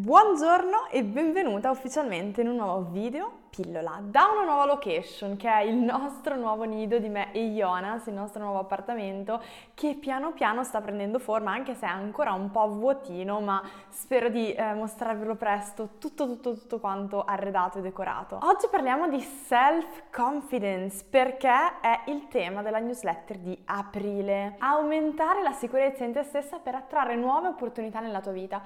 Buongiorno e benvenuta ufficialmente in un nuovo video pillola da una nuova location che è il nostro nuovo nido di me e Jonas, il nostro nuovo appartamento che piano piano sta prendendo forma anche se è ancora un po' vuotino ma spero di eh, mostrarvelo presto tutto tutto tutto quanto arredato e decorato. Oggi parliamo di self confidence perché è il tema della newsletter di aprile. Aumentare la sicurezza in te stessa per attrarre nuove opportunità nella tua vita.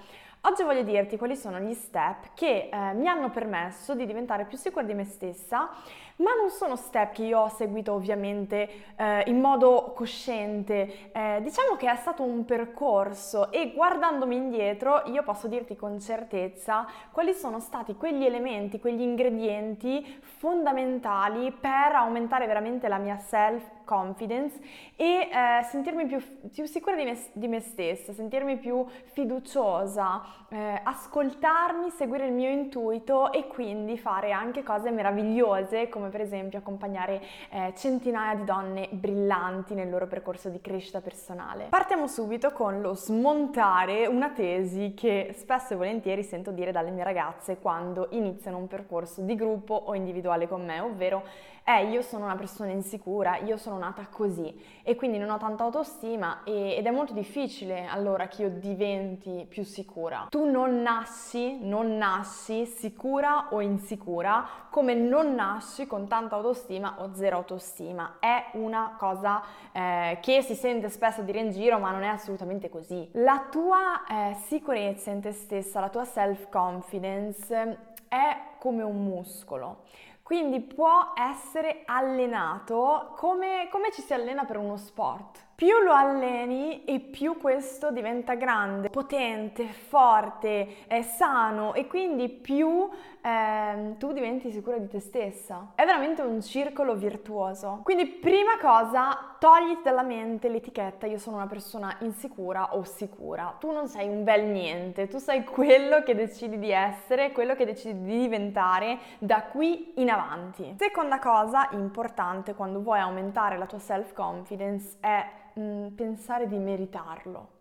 Oggi voglio dirti quali sono gli step che eh, mi hanno permesso di diventare più sicura di me stessa, ma non sono step che io ho seguito ovviamente eh, in modo cosciente. Eh, diciamo che è stato un percorso e guardandomi indietro io posso dirti con certezza quali sono stati quegli elementi, quegli ingredienti fondamentali per aumentare veramente la mia self confidence e eh, sentirmi più, più sicura di me, di me, stessa, sentirmi più fiduciosa, eh, ascoltarmi, seguire il mio intuito e quindi fare anche cose meravigliose come per esempio accompagnare eh, centinaia di donne brillanti nel loro percorso di crescita personale. Partiamo subito con lo smontare una tesi che spesso e volentieri sento dire dalle mie ragazze quando iniziano un percorso di gruppo o individuale con me, ovvero eh, io sono una persona insicura, io sono nata così e quindi non ho tanta autostima e, ed è molto difficile allora che io diventi più sicura. Tu non nasci, non nasci sicura o insicura come non nasci con tanta autostima o zero autostima. È una cosa eh, che si sente spesso dire in giro ma non è assolutamente così. La tua eh, sicurezza in te stessa, la tua self-confidence è come un muscolo. Quindi può essere allenato come, come ci si allena per uno sport. Più lo alleni e più questo diventa grande, potente, forte, è sano e quindi più eh, tu diventi sicura di te stessa. È veramente un circolo virtuoso. Quindi prima cosa, togliti dalla mente l'etichetta io sono una persona insicura o sicura. Tu non sei un bel niente, tu sei quello che decidi di essere, quello che decidi di diventare da qui in avanti. Seconda cosa importante quando vuoi aumentare la tua self confidence è mh, pensare di meritarlo.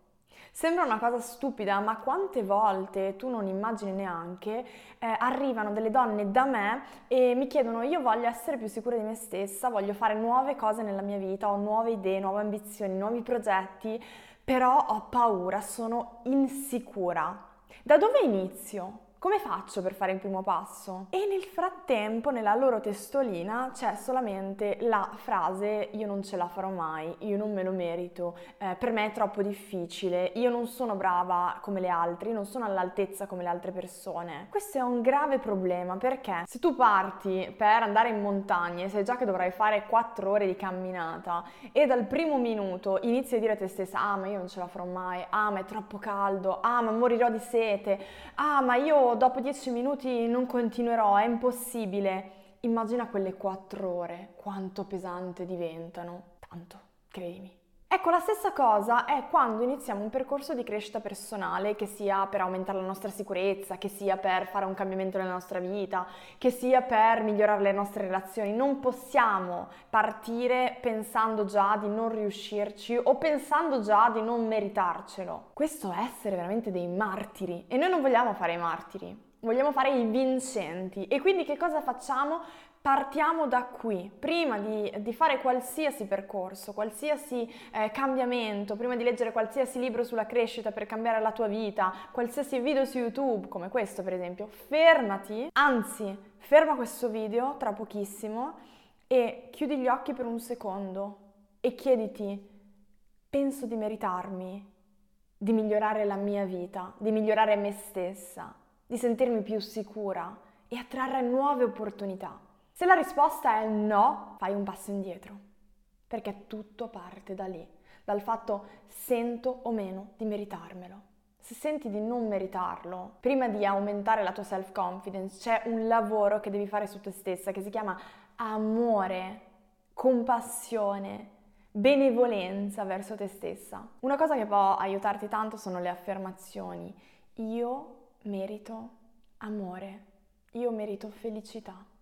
Sembra una cosa stupida, ma quante volte tu non immagini neanche, eh, arrivano delle donne da me e mi chiedono io voglio essere più sicura di me stessa, voglio fare nuove cose nella mia vita, ho nuove idee, nuove ambizioni, nuovi progetti, però ho paura, sono insicura. Da dove inizio? Come faccio per fare il primo passo? E nel frattempo nella loro testolina c'è solamente la frase io non ce la farò mai, io non me lo merito, eh, per me è troppo difficile, io non sono brava come le altre, non sono all'altezza come le altre persone. Questo è un grave problema perché se tu parti per andare in montagna e sai già che dovrai fare 4 ore di camminata e dal primo minuto inizi a dire a te stessa ah ma io non ce la farò mai, ah ma è troppo caldo, ah ma morirò di sete, ah ma io dopo dieci minuti non continuerò, è impossibile. Immagina quelle quattro ore, quanto pesante diventano. Tanto, credimi. Ecco, la stessa cosa è quando iniziamo un percorso di crescita personale, che sia per aumentare la nostra sicurezza, che sia per fare un cambiamento nella nostra vita, che sia per migliorare le nostre relazioni. Non possiamo partire pensando già di non riuscirci o pensando già di non meritarcelo. Questo è essere veramente dei martiri e noi non vogliamo fare i martiri. Vogliamo fare i vincenti e quindi che cosa facciamo? Partiamo da qui, prima di, di, fare qualsiasi percorso, qualsiasi eh, cambiamento, prima di leggere qualsiasi libro sulla crescita per cambiare la tua vita, qualsiasi video su YouTube, come questo per esempio, fermati, anzi, ferma questo video tra pochissimo e chiudi gli occhi per un secondo e chiediti, penso di meritarmi, di migliorare la mia vita, di migliorare me stessa, di sentirmi più sicura e attrarre nuove opportunità. Se la risposta è no, fai un passo indietro, perché tutto parte da lì, dal fatto sento o meno di meritarmelo. Se senti di non meritarlo, prima di aumentare la tua self-confidence c'è un lavoro che devi fare su te stessa che si chiama amore, compassione, benevolenza verso te stessa. Una cosa che può aiutarti tanto sono le affermazioni. Io merito amore, io merito felicità.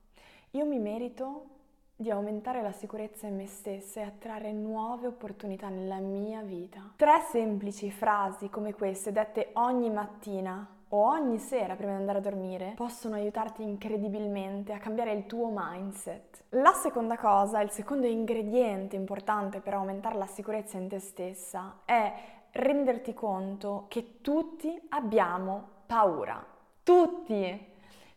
Io mi merito di aumentare la sicurezza in me stessa e attrarre nuove opportunità nella mia vita. Tre semplici frasi come queste dette ogni mattina o ogni sera prima di andare a dormire possono aiutarti incredibilmente a cambiare il tuo mindset. La seconda cosa, il secondo ingrediente importante per aumentare la sicurezza in te stessa è renderti conto che tutti abbiamo paura. Tutti!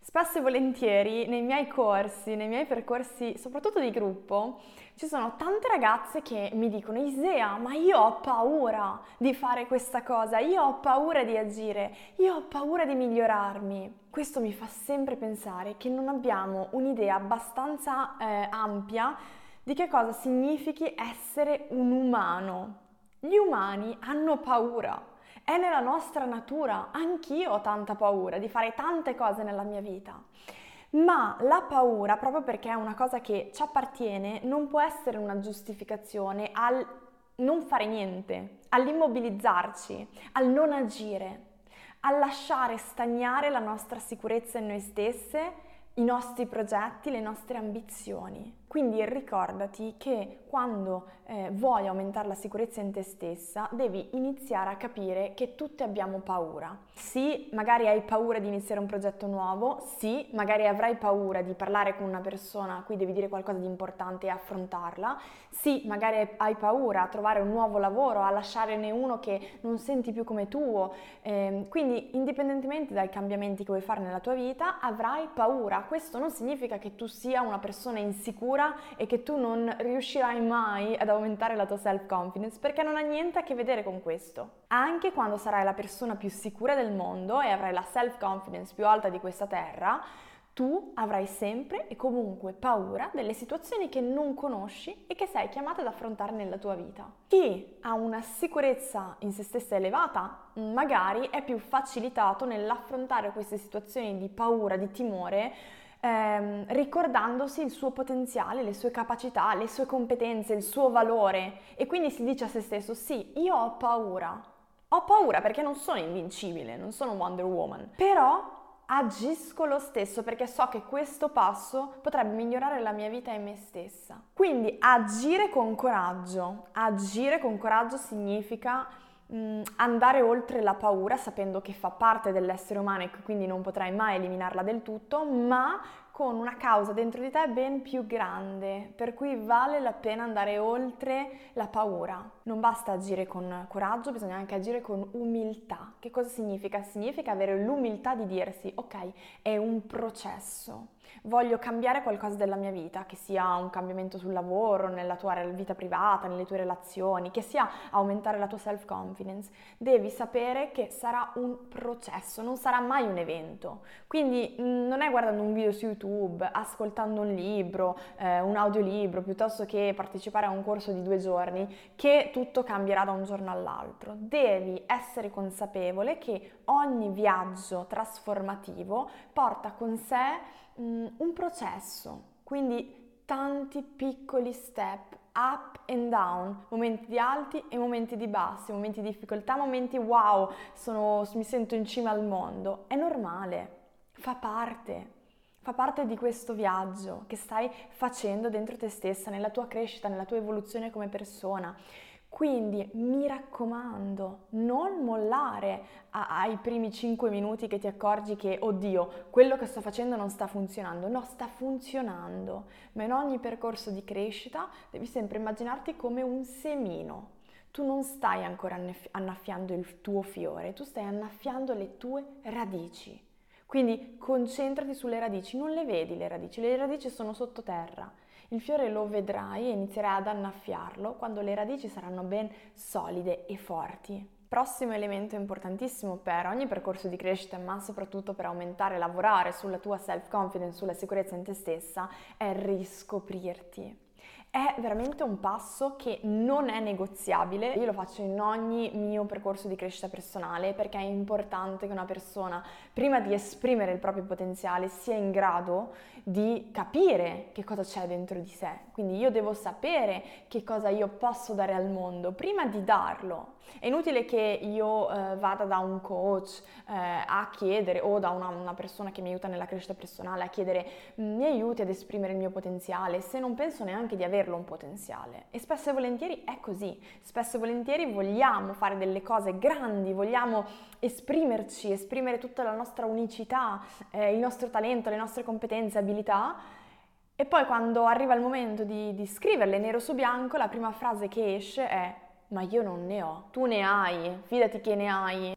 Spesso e volentieri nei miei corsi, nei miei percorsi, soprattutto di gruppo, ci sono tante ragazze che mi dicono Isea, ma io ho paura di fare questa cosa, io ho paura di agire, io ho paura di migliorarmi. Questo mi fa sempre pensare che non abbiamo un'idea abbastanza eh, ampia di che cosa significhi essere un umano. Gli umani hanno paura. È nella nostra natura, anch'io ho tanta paura di fare tante cose nella mia vita. Ma la paura, proprio perché è una cosa che ci appartiene, non può essere una giustificazione al non fare niente, all'immobilizzarci, al non agire, a lasciare stagnare la nostra sicurezza in noi stesse, i nostri progetti, le nostre ambizioni. Quindi ricordati che quando eh, vuoi aumentare la sicurezza in te stessa, devi iniziare a capire che tutti abbiamo paura. Sì, magari hai paura di iniziare un progetto nuovo, sì, magari avrai paura di parlare con una persona a cui devi dire qualcosa di importante e affrontarla, sì, magari hai paura a trovare un nuovo lavoro, a lasciarne uno che non senti più come tuo. Eh, quindi, indipendentemente dai cambiamenti che vuoi fare nella tua vita, avrai paura. Questo non significa che tu sia una persona insicura e che tu non riuscirai mai ad aumentare la tua self-confidence perché non ha niente a che vedere con questo. Anche quando sarai la persona più sicura del mondo e avrai la self-confidence più alta di questa terra, tu avrai sempre e comunque paura delle situazioni che non conosci e che sei chiamata ad affrontare nella tua vita. Chi ha una sicurezza in se stessa elevata magari è più facilitato nell'affrontare queste situazioni di paura, di timore, ehm, ricordandosi il suo potenziale, le sue capacità, le sue competenze, il suo valore e quindi si dice a se stesso sì, io ho paura. Ho paura perché non sono invincibile, non sono Wonder Woman, però agisco lo stesso perché so che questo passo potrebbe migliorare la mia vita e me stessa. Quindi agire con coraggio. Agire con coraggio significa andare oltre la paura sapendo che fa parte dell'essere umano e quindi non potrai mai eliminarla del tutto, ma con una causa dentro di te ben più grande, per cui vale la pena andare oltre la paura. Non basta agire con coraggio, bisogna anche agire con umiltà. Che cosa significa? Significa avere l'umiltà di dirsi, ok, è un processo voglio cambiare qualcosa della mia vita, che sia un cambiamento sul lavoro, nella tua vita privata, nelle tue relazioni, che sia aumentare la tua self-confidence, devi sapere che sarà un processo, non sarà mai un evento. Quindi mm, non è guardando un video su YouTube, ascoltando un libro, eh, un audiolibro, piuttosto che partecipare a un corso di due giorni, che tutto cambierà da un giorno all'altro. Devi essere consapevole che ogni viaggio trasformativo porta con sé um, un processo, quindi tanti piccoli step, up and down, momenti di alti e momenti di bassi, momenti di difficoltà, momenti wow, sono, mi sento in cima al mondo. È normale, fa parte, fa parte di questo viaggio che stai facendo dentro te stessa, nella tua crescita, nella tua evoluzione come persona. Quindi mi raccomando, non mollare ai primi 5 minuti che ti accorgi che, oddio, quello che sto facendo non sta funzionando. No, sta funzionando, ma in ogni percorso di crescita devi sempre immaginarti come un semino. Tu non stai ancora annaffiando il tuo fiore, tu stai annaffiando le tue radici. Quindi concentrati sulle radici, non le vedi le radici, le radici sono sottoterra il fiore lo vedrai e inizierai ad annaffiarlo quando le radici saranno ben solide e forti. Prossimo elemento importantissimo per ogni percorso di crescita, ma soprattutto per aumentare e lavorare sulla tua self-confidence, sulla sicurezza in te stessa, è riscoprirti è veramente un passo che non è negoziabile. Io lo faccio in ogni mio percorso di crescita personale perché è importante che una persona, prima di esprimere il proprio potenziale, sia in grado di capire che cosa c'è dentro di sé. Quindi io devo sapere che cosa io posso dare al mondo prima di darlo. È inutile che io eh, vada da un coach eh, a chiedere o da una, una, persona che mi aiuta nella crescita personale a chiedere mi aiuti ad esprimere il mio potenziale se non penso neanche di averlo un potenziale. E spesso e volentieri è così. Spesso e volentieri vogliamo fare delle cose grandi, vogliamo esprimerci, esprimere tutta la nostra unicità, eh, il nostro talento, le nostre competenze, abilità. E poi quando arriva il momento di, di scriverle nero su bianco, la prima frase che esce è ma io non ne ho, tu ne hai, fidati che ne hai.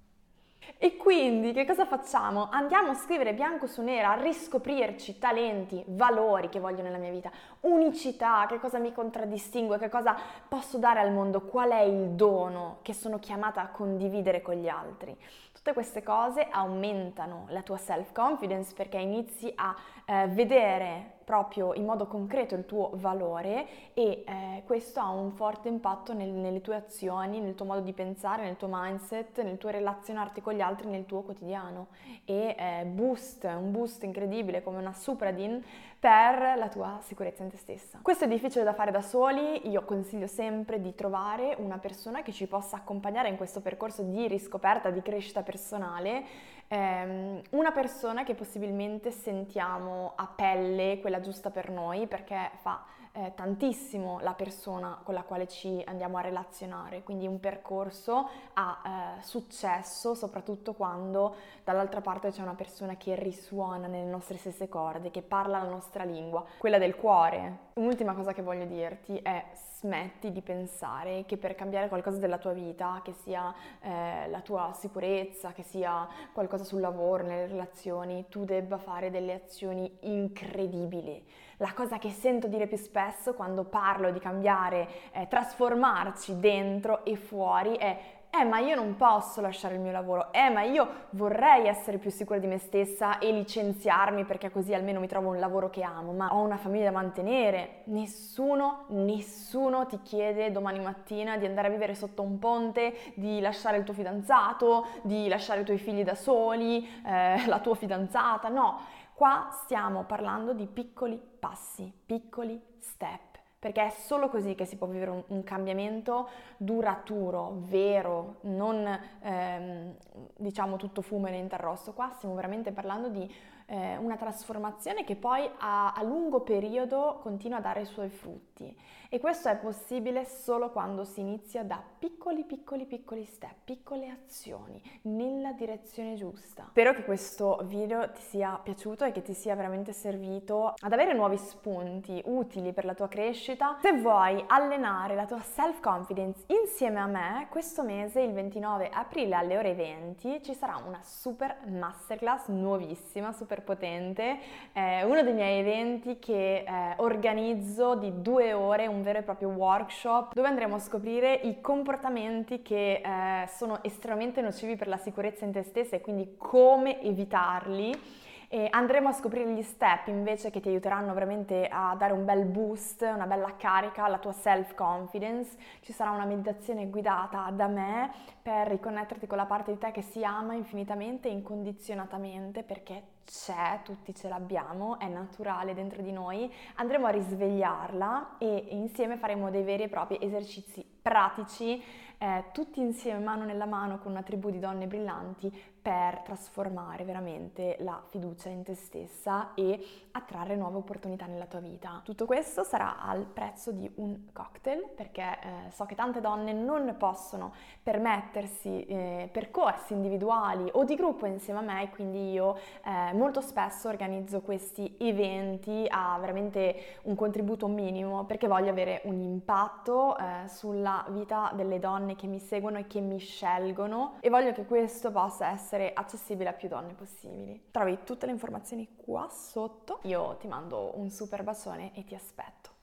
E quindi che cosa facciamo? Andiamo a scrivere bianco su nero, a riscoprirci talenti, valori che voglio nella mia vita, unicità, che cosa mi contraddistingue, che cosa posso dare al mondo, qual è il dono che sono chiamata a condividere con gli altri. Tutte queste cose aumentano la tua self-confidence perché inizi a eh, vedere proprio in modo concreto il tuo valore e eh, questo ha un forte impatto nel, nelle tue azioni, nel tuo modo di pensare, nel tuo mindset, nel tuo relazionarti con gli altri nel tuo quotidiano e eh, boost, un boost incredibile come una supradin per la tua sicurezza in te stessa. Questo è difficile da fare da soli, io consiglio sempre di trovare una persona che ci possa accompagnare in questo percorso di riscoperta, di crescita personale ehm, una persona che possibilmente sentiamo a pelle quella giusta per noi perché fa eh, tantissimo la persona con la quale ci andiamo a relazionare, quindi un percorso a eh, successo soprattutto quando dall'altra parte c'è una persona che risuona nelle nostre stesse corde, che parla la nostra lingua, quella del cuore. Un'ultima cosa che voglio dirti è smetti di pensare che per cambiare qualcosa della tua vita, che sia eh, la tua sicurezza, che sia qualcosa sul lavoro, nelle relazioni, tu debba fare delle azioni incredibili. La cosa che sento dire più spesso quando parlo di cambiare, eh, trasformarci dentro e fuori è eh ma io non posso lasciare il mio lavoro, eh ma io vorrei essere più sicura di me stessa e licenziarmi perché così almeno mi trovo un lavoro che amo, ma ho una famiglia da mantenere. Nessuno, nessuno ti chiede domani mattina di andare a vivere sotto un ponte, di lasciare il tuo fidanzato, di lasciare i tuoi figli da soli, eh, la tua fidanzata, no. Qua stiamo parlando di piccoli passi, piccoli step, perché è solo così che si può vivere un, un cambiamento duraturo, vero, non ehm, diciamo tutto fumo e niente arrosto. Qua stiamo veramente parlando di eh, una trasformazione che poi a, a lungo periodo continua a dare i suoi frutti. E questo è possibile solo quando si inizia da piccoli, piccoli, piccoli step, piccole azioni nella direzione giusta. Spero che questo video ti sia piaciuto e che ti sia veramente servito ad avere nuovi spunti utili per la tua crescita. Se vuoi allenare la tua self-confidence insieme a me, questo mese, il 29 aprile alle ore 20, ci sarà una super masterclass nuovissima, super potente, eh, uno dei miei eventi che eh, organizzo di due ore, un vero e proprio workshop dove andremo a scoprire i comportamenti che eh, sono estremamente nocivi per la sicurezza in te stessa e quindi come evitarli. E andremo a scoprire gli step invece che ti aiuteranno veramente a dare un bel boost, una bella carica alla tua self-confidence. Ci sarà una meditazione guidata da me per riconnetterti con la parte di te che si ama infinitamente e incondizionatamente perché c'è, tutti ce l'abbiamo, è naturale dentro di noi. Andremo a risvegliarla e insieme faremo dei veri e propri esercizi pratici eh, tutti insieme mano nella mano con una tribù di donne brillanti per trasformare veramente la fiducia in te stessa e attrarre nuove opportunità nella tua vita. Tutto questo sarà al prezzo di un cocktail perché eh, so che tante donne non possono permettersi eh, percorsi individuali o di gruppo insieme a me quindi io eh, molto spesso organizzo questi eventi a veramente un contributo minimo perché voglio avere un impatto eh, sulla vita delle donne che mi seguono e che mi scelgono e voglio che questo possa essere accessibile a più donne possibili. Trovi tutte le informazioni qua sotto. Io ti mando un super bacione e ti aspetto.